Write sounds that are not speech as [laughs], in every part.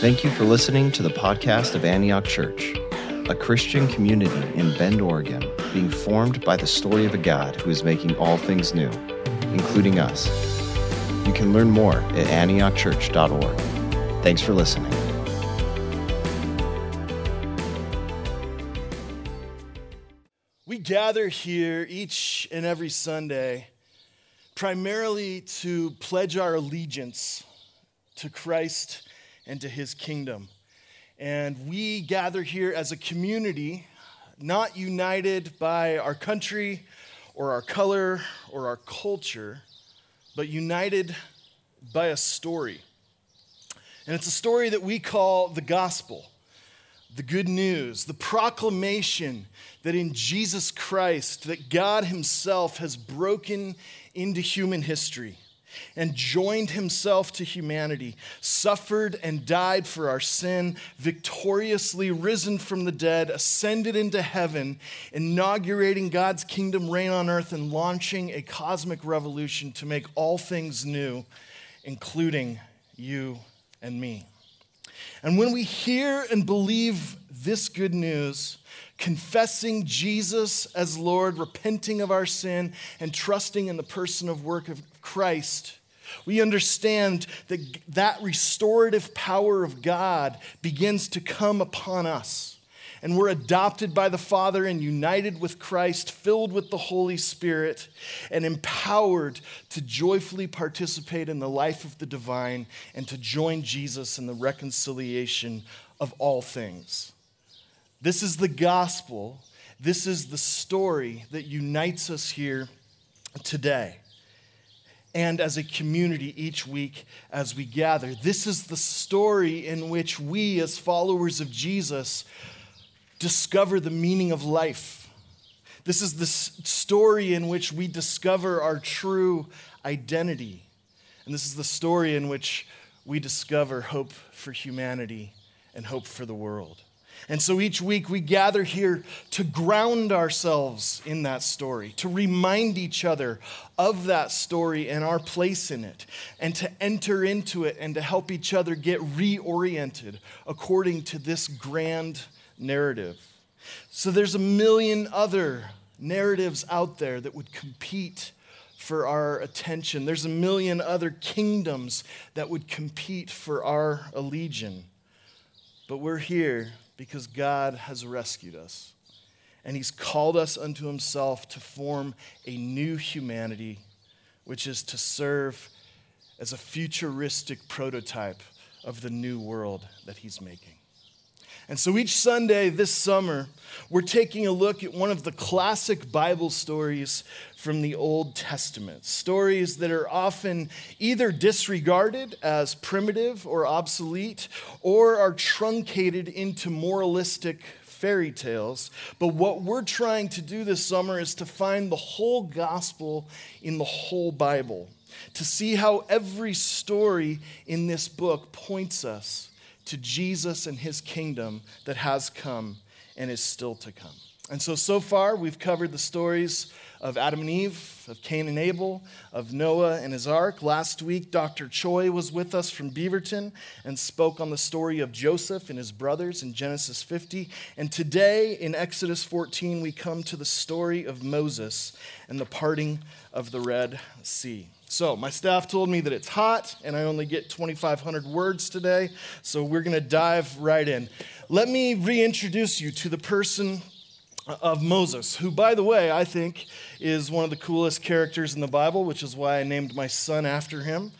Thank you for listening to the podcast of Antioch Church, a Christian community in Bend, Oregon, being formed by the story of a God who is making all things new, including us. You can learn more at antiochchurch.org. Thanks for listening. We gather here each and every Sunday primarily to pledge our allegiance to Christ and to his kingdom. And we gather here as a community, not united by our country or our color or our culture, but united by a story. And it's a story that we call the gospel, the good news, the proclamation that in Jesus Christ that God himself has broken into human history and joined himself to humanity, suffered and died for our sin, victoriously risen from the dead, ascended into heaven, inaugurating God's kingdom reign on earth, and launching a cosmic revolution to make all things new, including you and me. And when we hear and believe this good news, confessing Jesus as Lord, repenting of our sin, and trusting in the person of work of Christ, we understand that that restorative power of God begins to come upon us. And we're adopted by the Father and united with Christ, filled with the Holy Spirit, and empowered to joyfully participate in the life of the divine and to join Jesus in the reconciliation of all things. This is the gospel. This is the story that unites us here today. And as a community each week as we gather, this is the story in which we, as followers of Jesus, discover the meaning of life. This is the story in which we discover our true identity. And this is the story in which we discover hope for humanity and hope for the world. And so each week we gather here to ground ourselves in that story, to remind each other of that story and our place in it, and to enter into it and to help each other get reoriented according to this grand narrative. So there's a million other narratives out there that would compete for our attention. There's a million other kingdoms that would compete for our allegiance. But we're here because God has rescued us. And He's called us unto Himself to form a new humanity, which is to serve as a futuristic prototype of the new world that He's making. And so each Sunday this summer, we're taking a look at one of the classic Bible stories from the Old Testament. Stories that are often either disregarded as primitive or obsolete, or are truncated into moralistic fairy tales. But what we're trying to do this summer is to find the whole gospel in the whole Bible, to see how every story in this book points us to Jesus and his kingdom that has come and is still to come. And so, so far, we've covered the stories of Adam and Eve, of Cain and Abel, of Noah and his ark. Last week, Dr. Choi was with us from Beaverton and spoke on the story of Joseph and his brothers in Genesis 50. And today, in Exodus 14, we come to the story of Moses and the parting of the Red Sea. So, my staff told me that it's hot and I only get 2,500 words today, so we're to dive right in. Let me reintroduce you to the person of Moses, who, by the way, I think is one of the coolest characters in the Bible, which is why I named my son after him.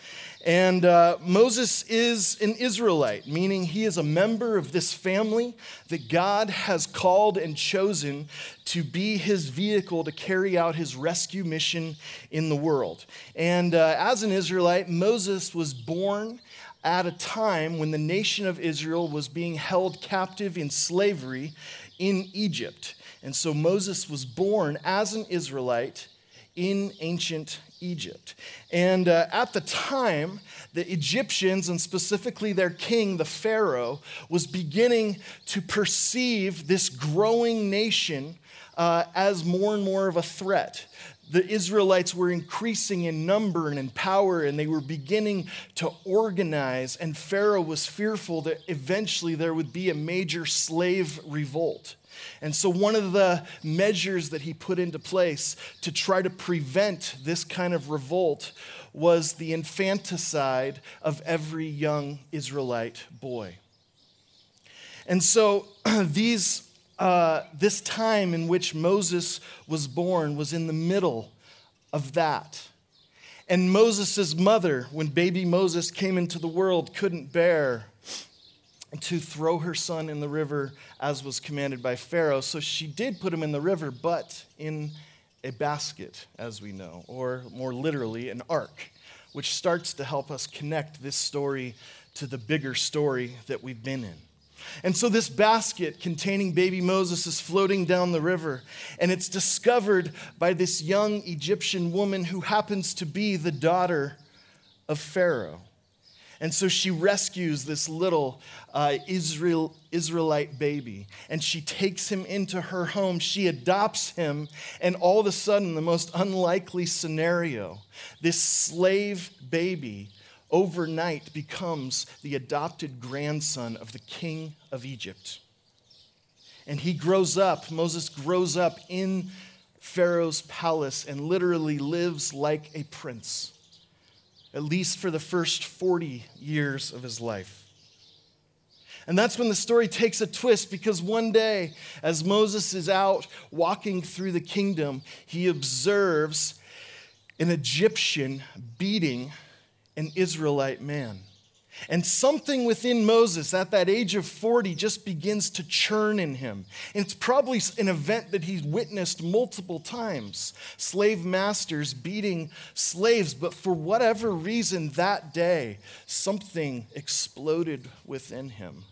And uh, Moses is an Israelite, meaning he is a member of this family that God has called and chosen to be his vehicle to carry out his rescue mission in the world. And uh, as an Israelite, Moses was born at a time when the nation of Israel was being held captive in slavery in Egypt. And so Moses was born as an Israelite in ancient Egypt. And uh, at the time, the Egyptians, and specifically their king, the Pharaoh, was beginning to perceive this growing nation uh, as more and more of a threat. the Israelites were increasing in number and in power, and they were beginning to organize. And Pharaoh was fearful that eventually there would be a major slave revolt. And so, one of the measures that he put into place to try to prevent this kind of revolt was the infanticide of every young Israelite boy. And so, [clears throat] these uh, this time in which Moses was born was in the middle of that. And Moses' mother, when baby Moses came into the world, couldn't bear to throw her son in the river as was commanded by Pharaoh. So she did put him in the river, but in a basket, as we know, or more literally, an ark, which starts to help us connect this story to the bigger story that we've been in. And so this basket containing baby Moses is floating down the river, and it's discovered by this young Egyptian woman who happens to be the daughter of Pharaoh. And so she rescues this little uh, Israel, Israelite baby and she takes him into her home. She adopts him, and all of a sudden, the most unlikely scenario this slave baby overnight becomes the adopted grandson of the king of Egypt. And he grows up, Moses grows up in Pharaoh's palace and literally lives like a prince, at least for the first 40 years of his life. And that's when the story takes a twist because one day, as Moses is out walking through the kingdom, he observes an Egyptian beating an Israelite man. And something within Moses at that age of 40 just begins to churn in him. And it's probably an event that he's witnessed multiple times slave masters beating slaves. But for whatever reason, that day, something exploded within him.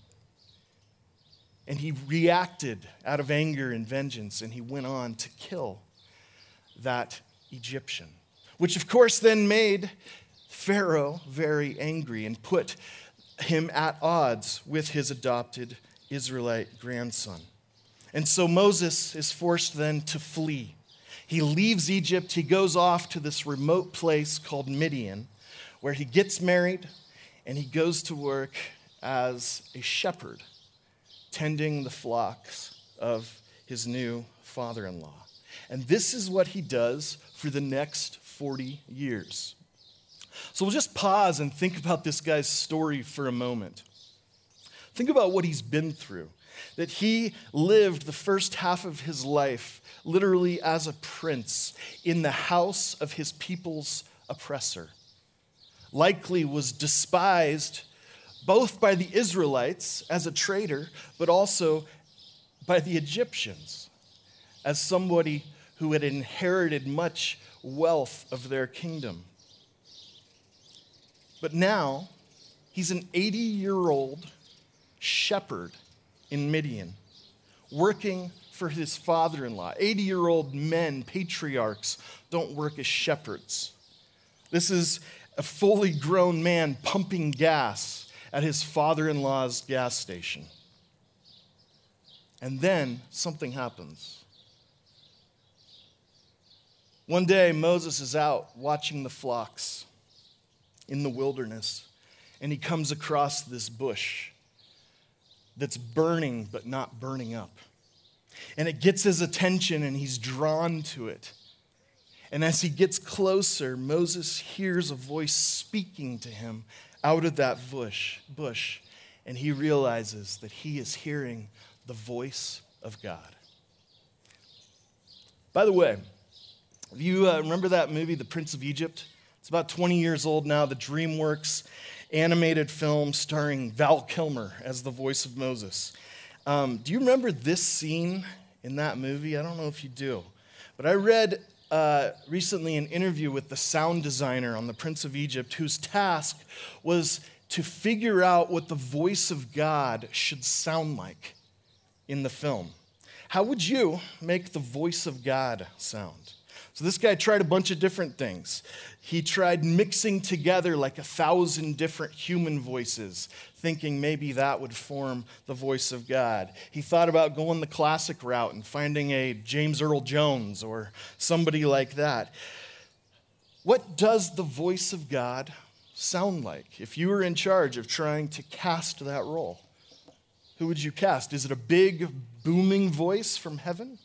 And he reacted out of anger and vengeance, and he went on to kill that Egyptian, which of course then made Pharaoh very angry and put him at odds with his adopted Israelite grandson. And so Moses is forced then to flee. He leaves Egypt, he goes off to this remote place called Midian, where he gets married and he goes to work as a shepherd, tending the flocks of his new father in law. And this is what he does for the next 40 years. So we'll just pause and think about this guy's story for a moment. Think about what he's been through. That he lived the first half of his life literally as a prince in the house of his people's oppressor. Likely was despised both by the Israelites as a traitor, but also by the Egyptians as somebody who had inherited much wealth of their kingdom. But now, he's an 80 year old shepherd in Midian, working for his father in law. 80 year old men, patriarchs, don't work as shepherds. This is a fully grown man pumping gas at his father in law's gas station. And then something happens. One day, Moses is out watching the flocks in the wilderness, and he comes across this bush that's burning but not burning up. And it gets his attention, and he's drawn to it. And as he gets closer, Moses hears a voice speaking to him out of that bush, bush, and he realizes that he is hearing the voice of God. By the way, if you uh, remember that movie, The Prince of Egypt? It's about 20 years old now, the DreamWorks animated film starring Val Kilmer as the voice of Moses. Um, do you remember this scene in that movie? I don't know if you do, but I read uh, recently an interview with the sound designer on The Prince of Egypt, whose task was to figure out what the voice of God should sound like in the film. How would you make the voice of God sound? So this guy tried a bunch of different things. He tried mixing together like a thousand different human voices, thinking maybe that would form the voice of God. He thought about going the classic route and finding a James Earl Jones or somebody like that. What does the voice of God sound like if you were in charge of trying to cast that role? Who would you cast? Is it a big, booming voice from heaven?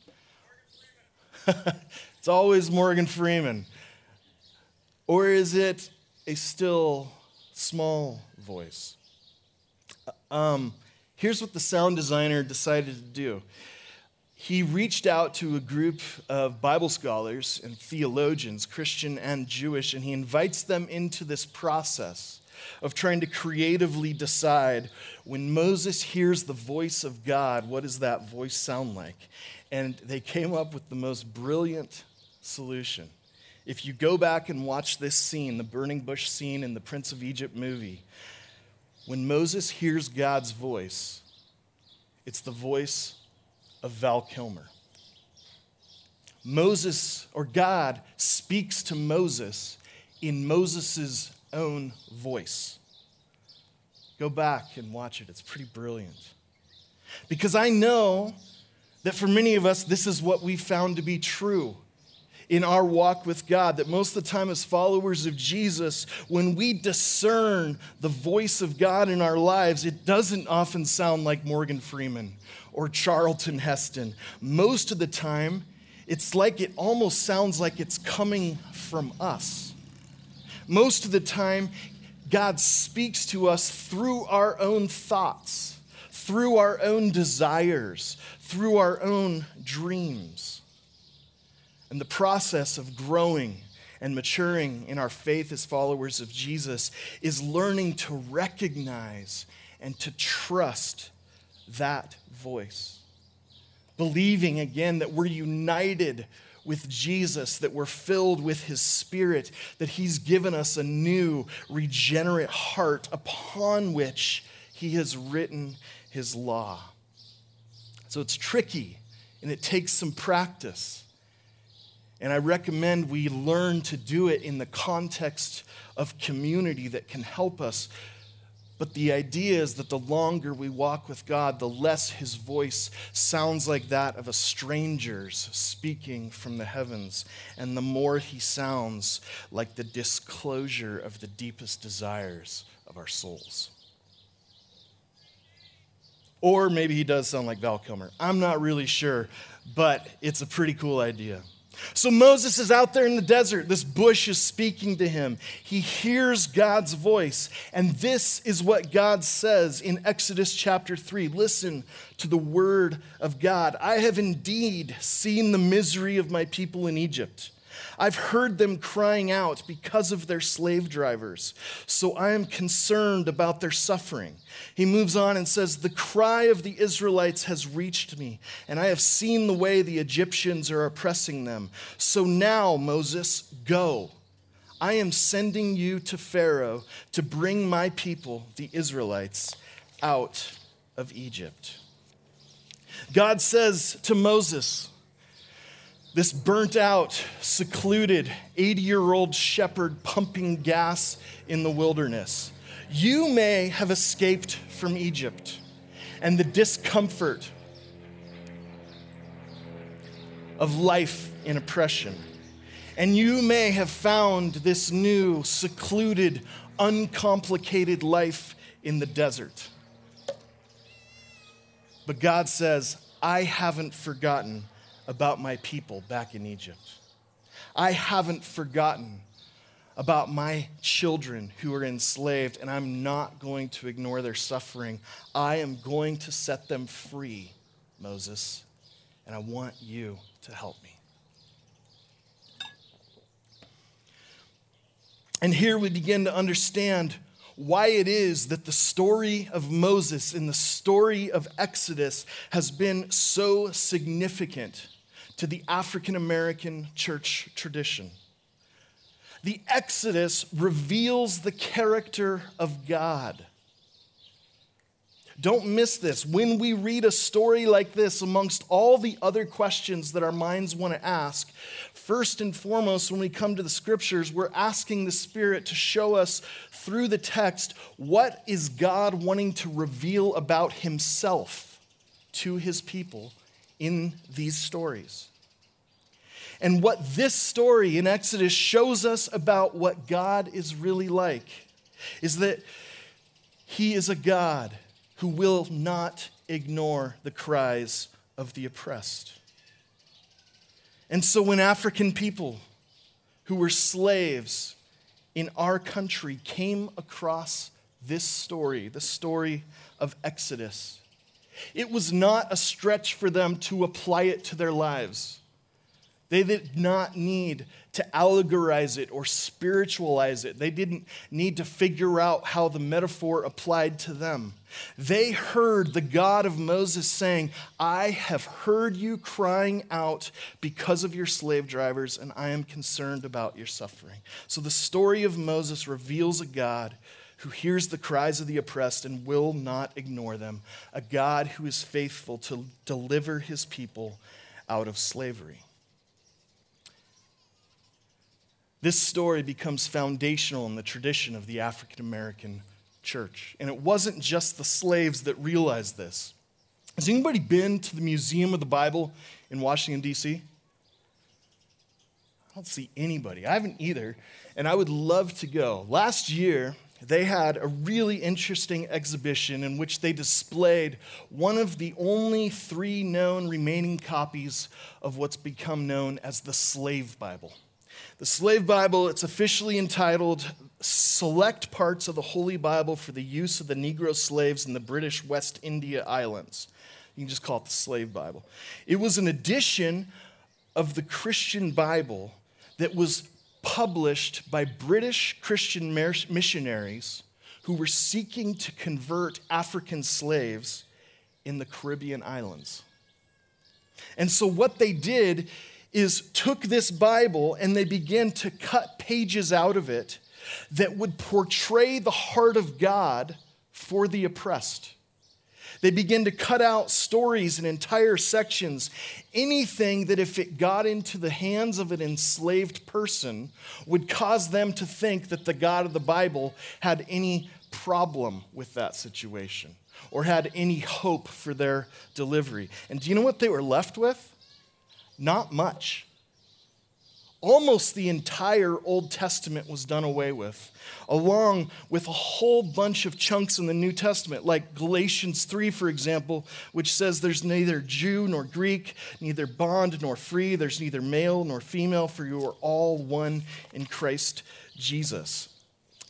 [laughs] it's always Morgan Freeman. Or is it a still, small voice? Um, here's what the sound designer decided to do he reached out to a group of Bible scholars and theologians, Christian and Jewish, and he invites them into this process of trying to creatively decide when Moses hears the voice of God, what does that voice sound like? And they came up with the most brilliant solution. If you go back and watch this scene, the burning bush scene in the Prince of Egypt movie, when Moses hears God's voice, it's the voice of Val Kilmer. Moses, or God, speaks to Moses in Moses' own voice. Go back and watch it, it's pretty brilliant. Because I know that for many of us, this is what we found to be true in our walk with God. That most of the time, as followers of Jesus, when we discern the voice of God in our lives, it doesn't often sound like Morgan Freeman or Charlton Heston. Most of the time, it's like it almost sounds like it's coming from us. Most of the time, God speaks to us through our own thoughts, through our own desires, through our own dreams. And the process of growing and maturing in our faith as followers of Jesus is learning to recognize and to trust that voice. Believing again that we're united with Jesus, that we're filled with his spirit, that he's given us a new, regenerate heart upon which he has written his law. So it's tricky and it takes some practice. And I recommend we learn to do it in the context of community that can help us but the idea is that the longer we walk with God, the less his voice sounds like that of a stranger's speaking from the heavens, and the more he sounds like the disclosure of the deepest desires of our souls. Or maybe he does sound like Val Kilmer. I'm not really sure, but it's a pretty cool idea. So Moses is out there in the desert. This bush is speaking to him. He hears God's voice. And this is what God says in Exodus chapter 3. Listen to the word of God. I have indeed seen the misery of my people in Egypt. I've heard them crying out because of their slave drivers. So I am concerned about their suffering. He moves on and says, The cry of the Israelites has reached me, and I have seen the way the Egyptians are oppressing them. So now, Moses, go. I am sending you to Pharaoh to bring my people, the Israelites, out of Egypt. God says to Moses, this burnt out, secluded 80 year old shepherd pumping gas in the wilderness. You may have escaped from Egypt and the discomfort of life in oppression. And you may have found this new, secluded, uncomplicated life in the desert. But God says, I haven't forgotten about my people back in Egypt. I haven't forgotten about my children who are enslaved, and I'm not going to ignore their suffering. I am going to set them free, Moses, and I want you to help me. And here we begin to understand why it is that the story of Moses and the story of Exodus has been so significant to the African American church tradition. The Exodus reveals the character of God. Don't miss this. When we read a story like this, amongst all the other questions that our minds want to ask, first and foremost, when we come to the scriptures, we're asking the Spirit to show us through the text what is God wanting to reveal about Himself to His people in these stories. And what this story in Exodus shows us about what God is really like is that He is a God who will not ignore the cries of the oppressed. And so when African people who were slaves in our country came across this story, the story of Exodus, it was not a stretch for them to apply it to their lives. They did not need to allegorize it or spiritualize it. They didn't need to figure out how the metaphor applied to them. They heard the God of Moses saying, I have heard you crying out because of your slave drivers, and I am concerned about your suffering. So the story of Moses reveals a God who hears the cries of the oppressed and will not ignore them, a God who is faithful to deliver his people out of slavery. This story becomes foundational in the tradition of the African American church. And it wasn't just the slaves that realized this. Has anybody been to the Museum of the Bible in Washington, D.C.? I don't see anybody. I haven't either, and I would love to go. Last year, they had a really interesting exhibition in which they displayed one of the only three known remaining copies of what's become known as the Slave Bible. The Slave Bible, it's officially entitled Select Parts of the Holy Bible for the Use of the Negro Slaves in the British West India Islands. You can just call it the Slave Bible. It was an edition of the Christian Bible that was published by British Christian missionaries who were seeking to convert African slaves in the Caribbean islands. And so, what they did is took this Bible and they began to cut pages out of it that would portray the heart of God for the oppressed. They begin to cut out stories and entire sections, anything that if it got into the hands of an enslaved person would cause them to think that the God of the Bible had any problem with that situation or had any hope for their delivery. And do you know what they were left with? Not much. Almost the entire Old Testament was done away with, along with a whole bunch of chunks in the New Testament, like Galatians 3, for example, which says there's neither Jew nor Greek, neither bond nor free, there's neither male nor female, for you are all one in Christ Jesus.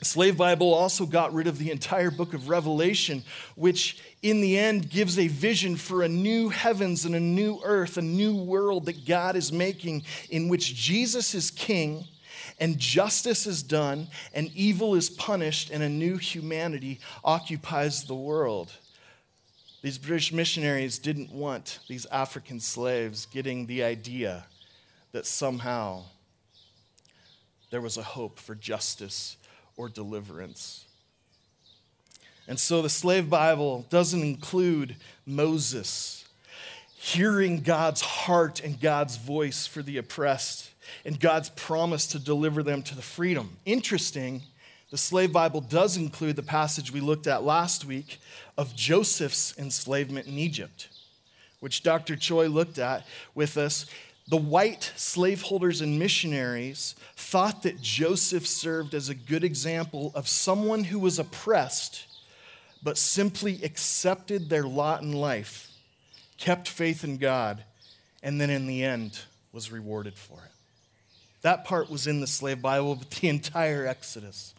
Slave Bible also got rid of the entire book of Revelation, which in the end gives a vision for a new heavens and a new earth, a new world that God is making, in which Jesus is king and justice is done and evil is punished and a new humanity occupies the world. These British missionaries didn't want these African slaves getting the idea that somehow there was a hope for justice or deliverance. And so the slave Bible doesn't include Moses hearing God's heart and God's voice for the oppressed and God's promise to deliver them to the freedom. Interesting, the slave Bible does include the passage we looked at last week of Joseph's enslavement in Egypt, which Dr. Choi looked at with us the white slaveholders and missionaries thought that Joseph served as a good example of someone who was oppressed but simply accepted their lot in life, kept faith in God, and then in the end was rewarded for it. That part was in the slave Bible, but the entire Exodus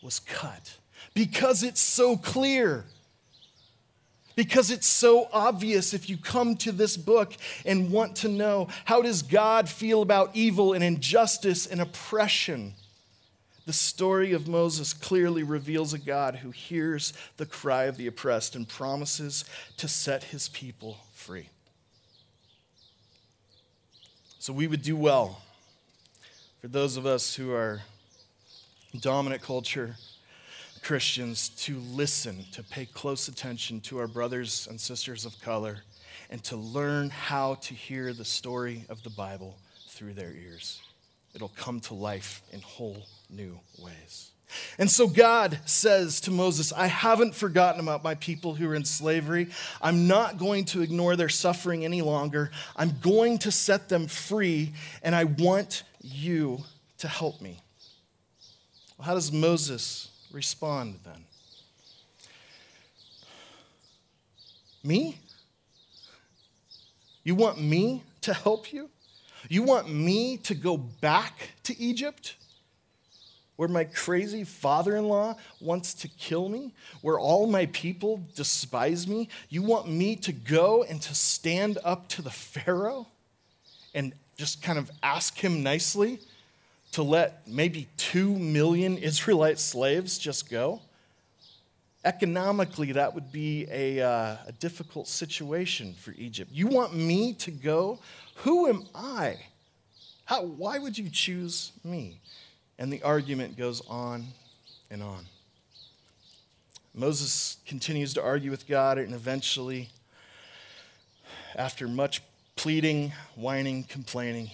was cut because it's so clear because it's so obvious if you come to this book and want to know how does God feel about evil and injustice and oppression? The story of Moses clearly reveals a God who hears the cry of the oppressed and promises to set his people free. So we would do well for those of us who are dominant culture Christians to listen, to pay close attention to our brothers and sisters of color, and to learn how to hear the story of the Bible through their ears. It'll come to life in whole new ways. And so God says to Moses, I haven't forgotten about my people who are in slavery. I'm not going to ignore their suffering any longer. I'm going to set them free, and I want you to help me. Well, how does Moses respond then? Me? You want me to help you? You want me to go back to Egypt? Where my crazy father in law wants to kill me? Where all my people despise me? You want me to go and to stand up to the Pharaoh and just kind of ask him nicely to let maybe two million Israelite slaves just go? Economically, that would be a, uh, a difficult situation for Egypt. You want me to go? Who am I? How, why would you choose me? And the argument goes on and on. Moses continues to argue with God, and eventually, after much pleading, whining, complaining,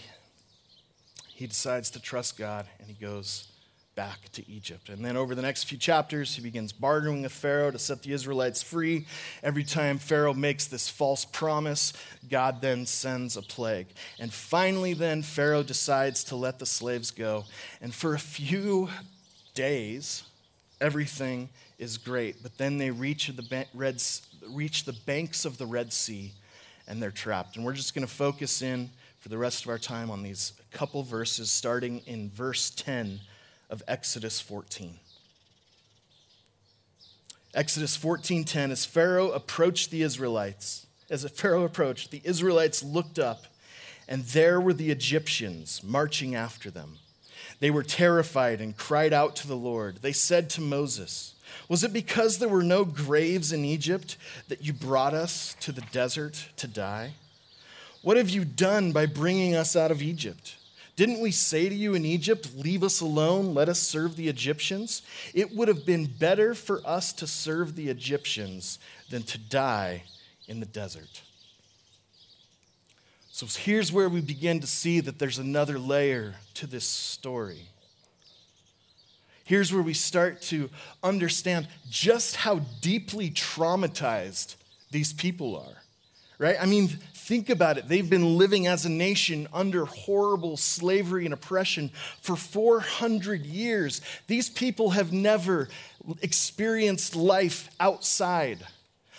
he decides to trust God and he goes back to Egypt. And then over the next few chapters, he begins bargaining with Pharaoh to set the Israelites free. Every time Pharaoh makes this false promise, God then sends a plague. And finally, then, Pharaoh decides to let the slaves go. And for a few days, everything is great. But then they reach the, Red, reach the banks of the Red Sea and they're trapped. And we're just going to focus in for the rest of our time on these couple verses, starting in verse 10 of Exodus 14. Exodus 14:10 as Pharaoh approached the Israelites as Pharaoh approached the Israelites looked up and there were the Egyptians marching after them. They were terrified and cried out to the Lord. They said to Moses was it because there were no graves in Egypt that you brought us to the desert to die what have you done by bringing us out of Egypt didn't we say to you in Egypt, Leave us alone, let us serve the Egyptians? It would have been better for us to serve the Egyptians than to die in the desert. So here's where we begin to see that there's another layer to this story. Here's where we start to understand just how deeply traumatized these people are, right? I mean, Think about it. They've been living as a nation under horrible slavery and oppression for 400 years. These people have never experienced life outside.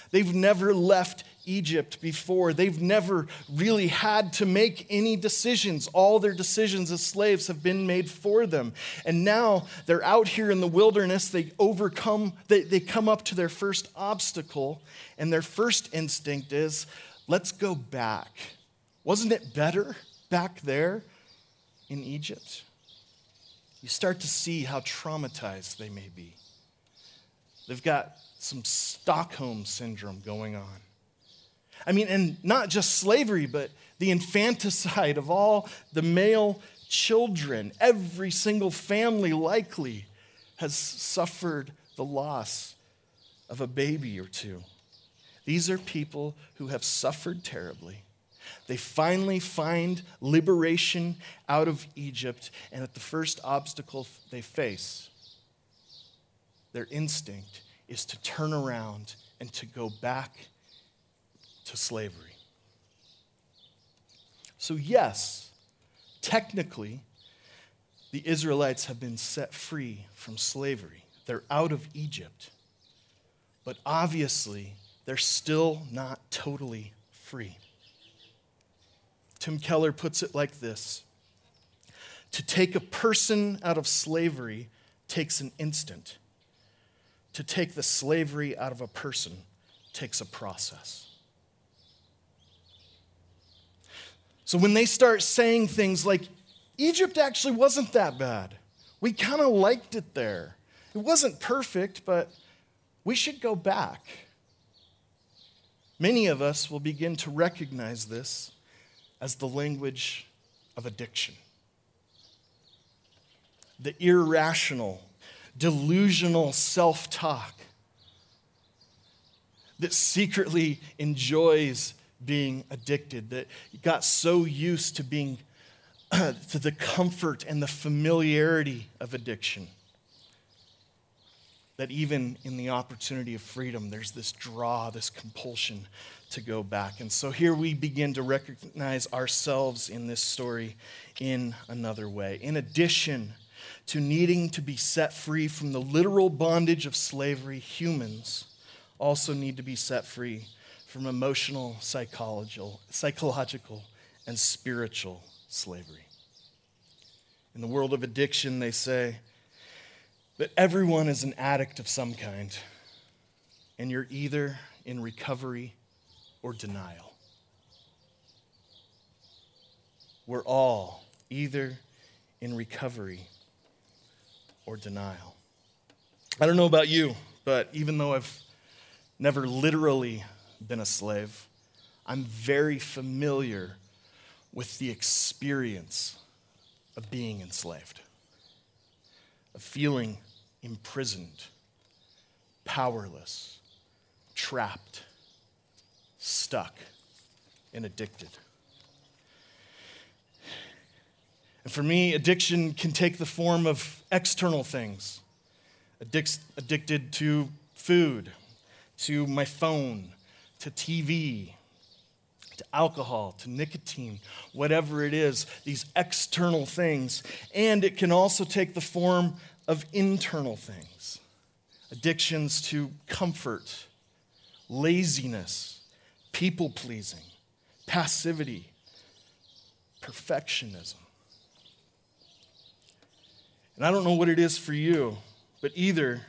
They've never left Egypt before. They've never really had to make any decisions. All their decisions as slaves have been made for them. And now they're out here in the wilderness. They overcome, they, they come up to their first obstacle, and their first instinct is, Let's go back. Wasn't it better back there in Egypt? You start to see how traumatized they may be. They've got some Stockholm syndrome going on. I mean, and not just slavery, but the infanticide of all the male children. Every single family likely has suffered the loss of a baby or two. These are people who have suffered terribly. They finally find liberation out of Egypt, and at the first obstacle they face, their instinct is to turn around and to go back to slavery. So, yes, technically, the Israelites have been set free from slavery. They're out of Egypt. But obviously, they're still not totally free. Tim Keller puts it like this To take a person out of slavery takes an instant, to take the slavery out of a person takes a process. So when they start saying things like, Egypt actually wasn't that bad, we kind of liked it there. It wasn't perfect, but we should go back. Many of us will begin to recognize this as the language of addiction. The irrational, delusional self talk that secretly enjoys being addicted, that got so used to being [clears throat] to the comfort and the familiarity of addiction that even in the opportunity of freedom, there's this draw, this compulsion to go back. And so here we begin to recognize ourselves in this story in another way. In addition to needing to be set free from the literal bondage of slavery, humans also need to be set free from emotional, psychological, psychological and spiritual slavery. In the world of addiction, they say that everyone is an addict of some kind, and you're either in recovery or denial. We're all either in recovery or denial. I don't know about you, but even though I've never literally been a slave, I'm very familiar with the experience of being enslaved, of feeling imprisoned, powerless, trapped, stuck, and addicted. And for me, addiction can take the form of external things Addic- addicted to food, to my phone, to TV, to alcohol, to nicotine, whatever it is, these external things. And it can also take the form of internal things addictions to comfort, laziness, people pleasing, passivity, perfectionism. And I don't know what it is for you, but either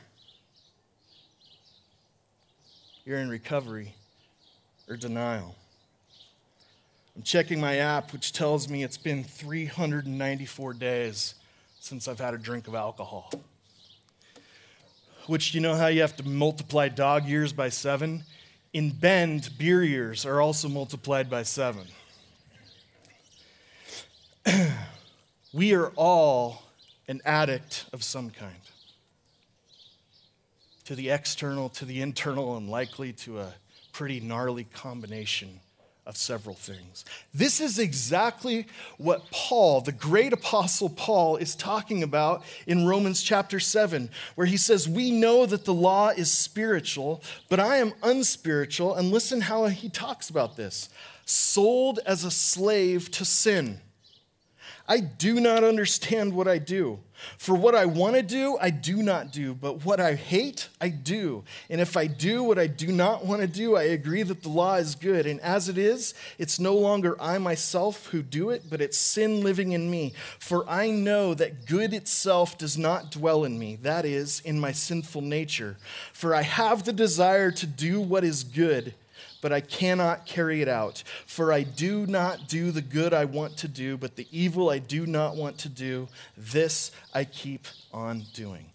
you're in recovery or denial. I'm checking my app, which tells me it's been 394 days since I've had a drink of alcohol. Which, you know how you have to multiply dog years by seven? In Bend, beer years are also multiplied by seven. [clears throat] we are all an addict of some kind to the external, to the internal, and likely to a pretty gnarly combination of several things. This is exactly what Paul, the great apostle Paul, is talking about in Romans chapter 7, where he says, We know that the law is spiritual, but I am unspiritual. And listen how he talks about this sold as a slave to sin. I do not understand what I do. For what I want to do, I do not do, but what I hate, I do. And if I do what I do not want to do, I agree that the law is good. And as it is, it's no longer I myself who do it, but it's sin living in me. For I know that good itself does not dwell in me, that is, in my sinful nature. For I have the desire to do what is good but I cannot carry it out. For I do not do the good I want to do, but the evil I do not want to do, this I keep on doing.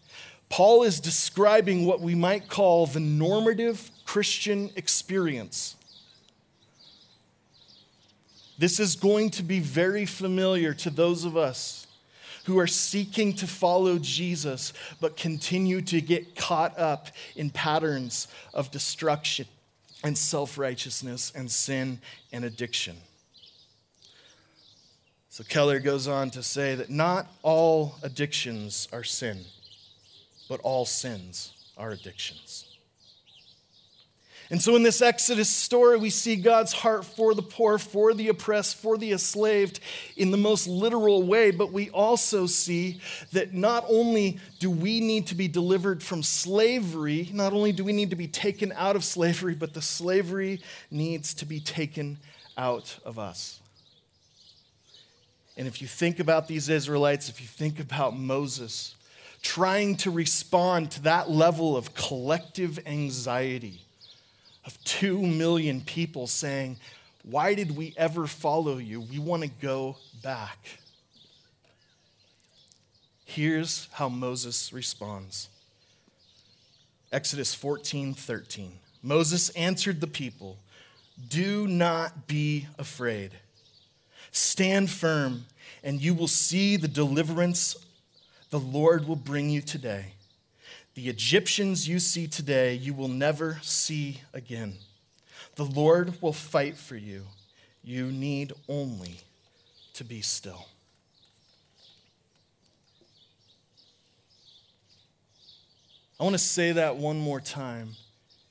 Paul is describing what we might call the normative Christian experience. This is going to be very familiar to those of us who are seeking to follow Jesus but continue to get caught up in patterns of destruction and self righteousness and sin and addiction. So Keller goes on to say that not all addictions are sin, but all sins are addictions. And so, in this Exodus story, we see God's heart for the poor, for the oppressed, for the enslaved in the most literal way, but we also see that not only do we need to be delivered from slavery, not only do we need to be taken out of slavery, but the slavery needs to be taken out of us. And if you think about these Israelites, if you think about Moses trying to respond to that level of collective anxiety, of two million people saying, Why did we ever follow you? We want to go back. Here's how Moses responds Exodus 14 13. Moses answered the people, Do not be afraid. Stand firm, and you will see the deliverance the Lord will bring you today. The Egyptians you see today, you will never see again. The Lord will fight for you. You need only to be still. I want to say that one more time,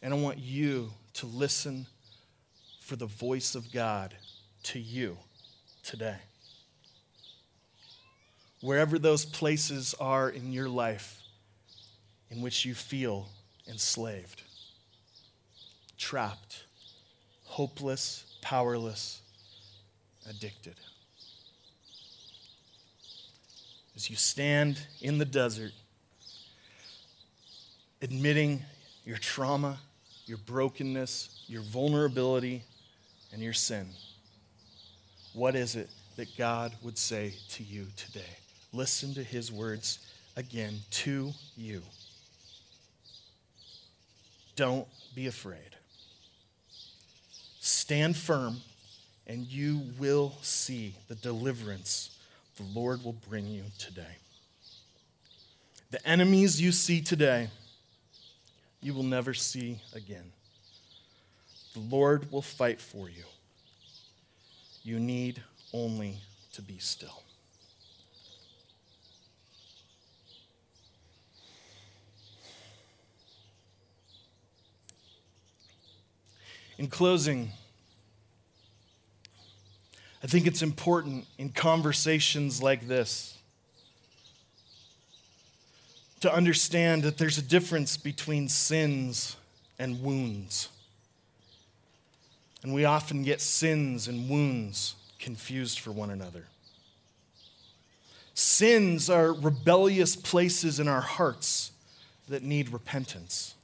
and I want you to listen for the voice of God to you today. Wherever those places are in your life in which you feel enslaved, trapped, hopeless, powerless, addicted. As you stand in the desert, admitting your trauma, your brokenness, your vulnerability, and your sin. What is it that God would say to you today? Listen to his words again to you. Don't be afraid. Stand firm, and you will see the deliverance the Lord will bring you today. The enemies you see today, you will never see again. The Lord will fight for you. You need only to be still. In closing, I think it's important in conversations like this to understand that there's a difference between sins and wounds. And we often get sins and wounds confused for one another. Sins are rebellious places in our hearts that need repentance.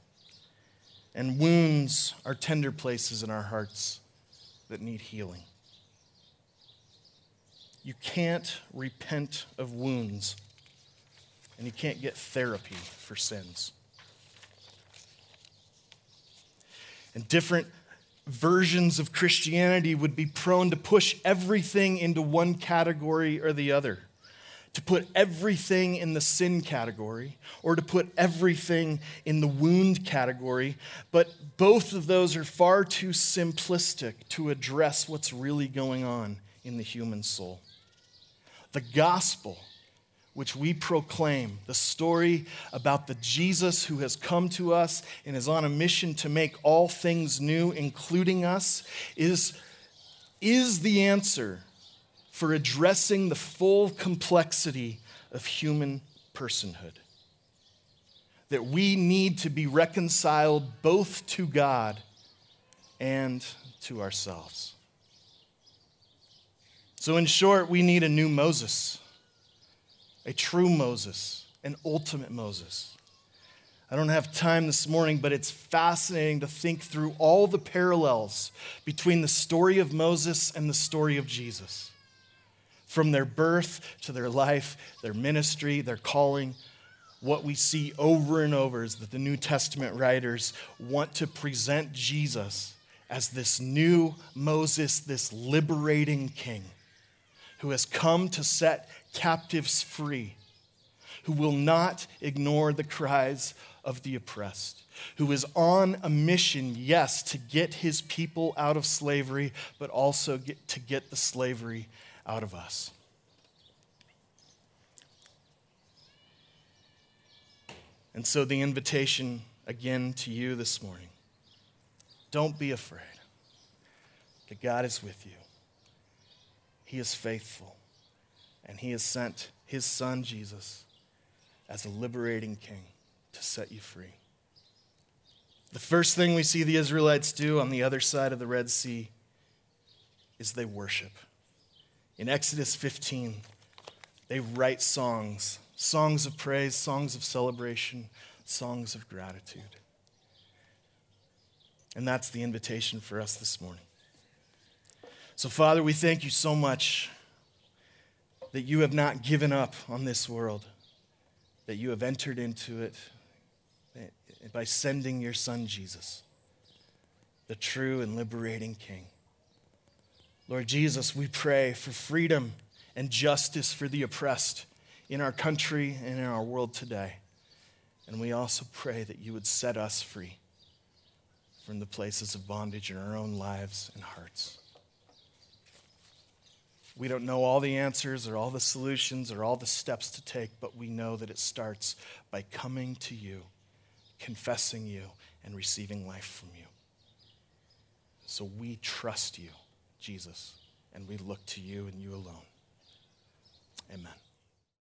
And wounds are tender places in our hearts that need healing. You can't repent of wounds, and you can't get therapy for sins. And different versions of Christianity would be prone to push everything into one category or the other, to put everything in the sin category or to put everything in the wound category. But both of those are far too simplistic to address what's really going on in the human soul. The gospel which we proclaim, the story about the Jesus who has come to us and is on a mission to make all things new, including us, is, is the answer for addressing the full complexity of human personhood. That we need to be reconciled both to God and to ourselves. So, in short, we need a new Moses a true Moses, an ultimate Moses. I don't have time this morning, but it's fascinating to think through all the parallels between the story of Moses and the story of Jesus. From their birth to their life, their ministry, their calling, what we see over and over is that the New Testament writers want to present Jesus as this new Moses, this liberating king who has come to set captives free, who will not ignore the cries of the oppressed, who is on a mission, yes, to get his people out of slavery, but also get, to get the slavery out of us. And so, the invitation again to you this morning don't be afraid, that God is with you. He is faithful, and He has sent His Son, Jesus, as a liberating King to set you free. The first thing we see the Israelites do on the other side of the Red Sea is they worship. In Exodus 15, they write songs songs of praise, songs of celebration, songs of gratitude. And that's the invitation for us this morning. So, Father, we thank you so much that you have not given up on this world, that you have entered into it by sending your Son, Jesus, the true and liberating King. Lord Jesus, we pray for freedom and justice for the oppressed in our country and in our world today. And we also pray that you would set us free from the places of bondage in our own lives and hearts. We don't know all the answers or all the solutions or all the steps to take, but we know that it starts by coming to you, confessing you, and receiving life from you. So we trust you, Jesus, and we look to you and you alone. Amen.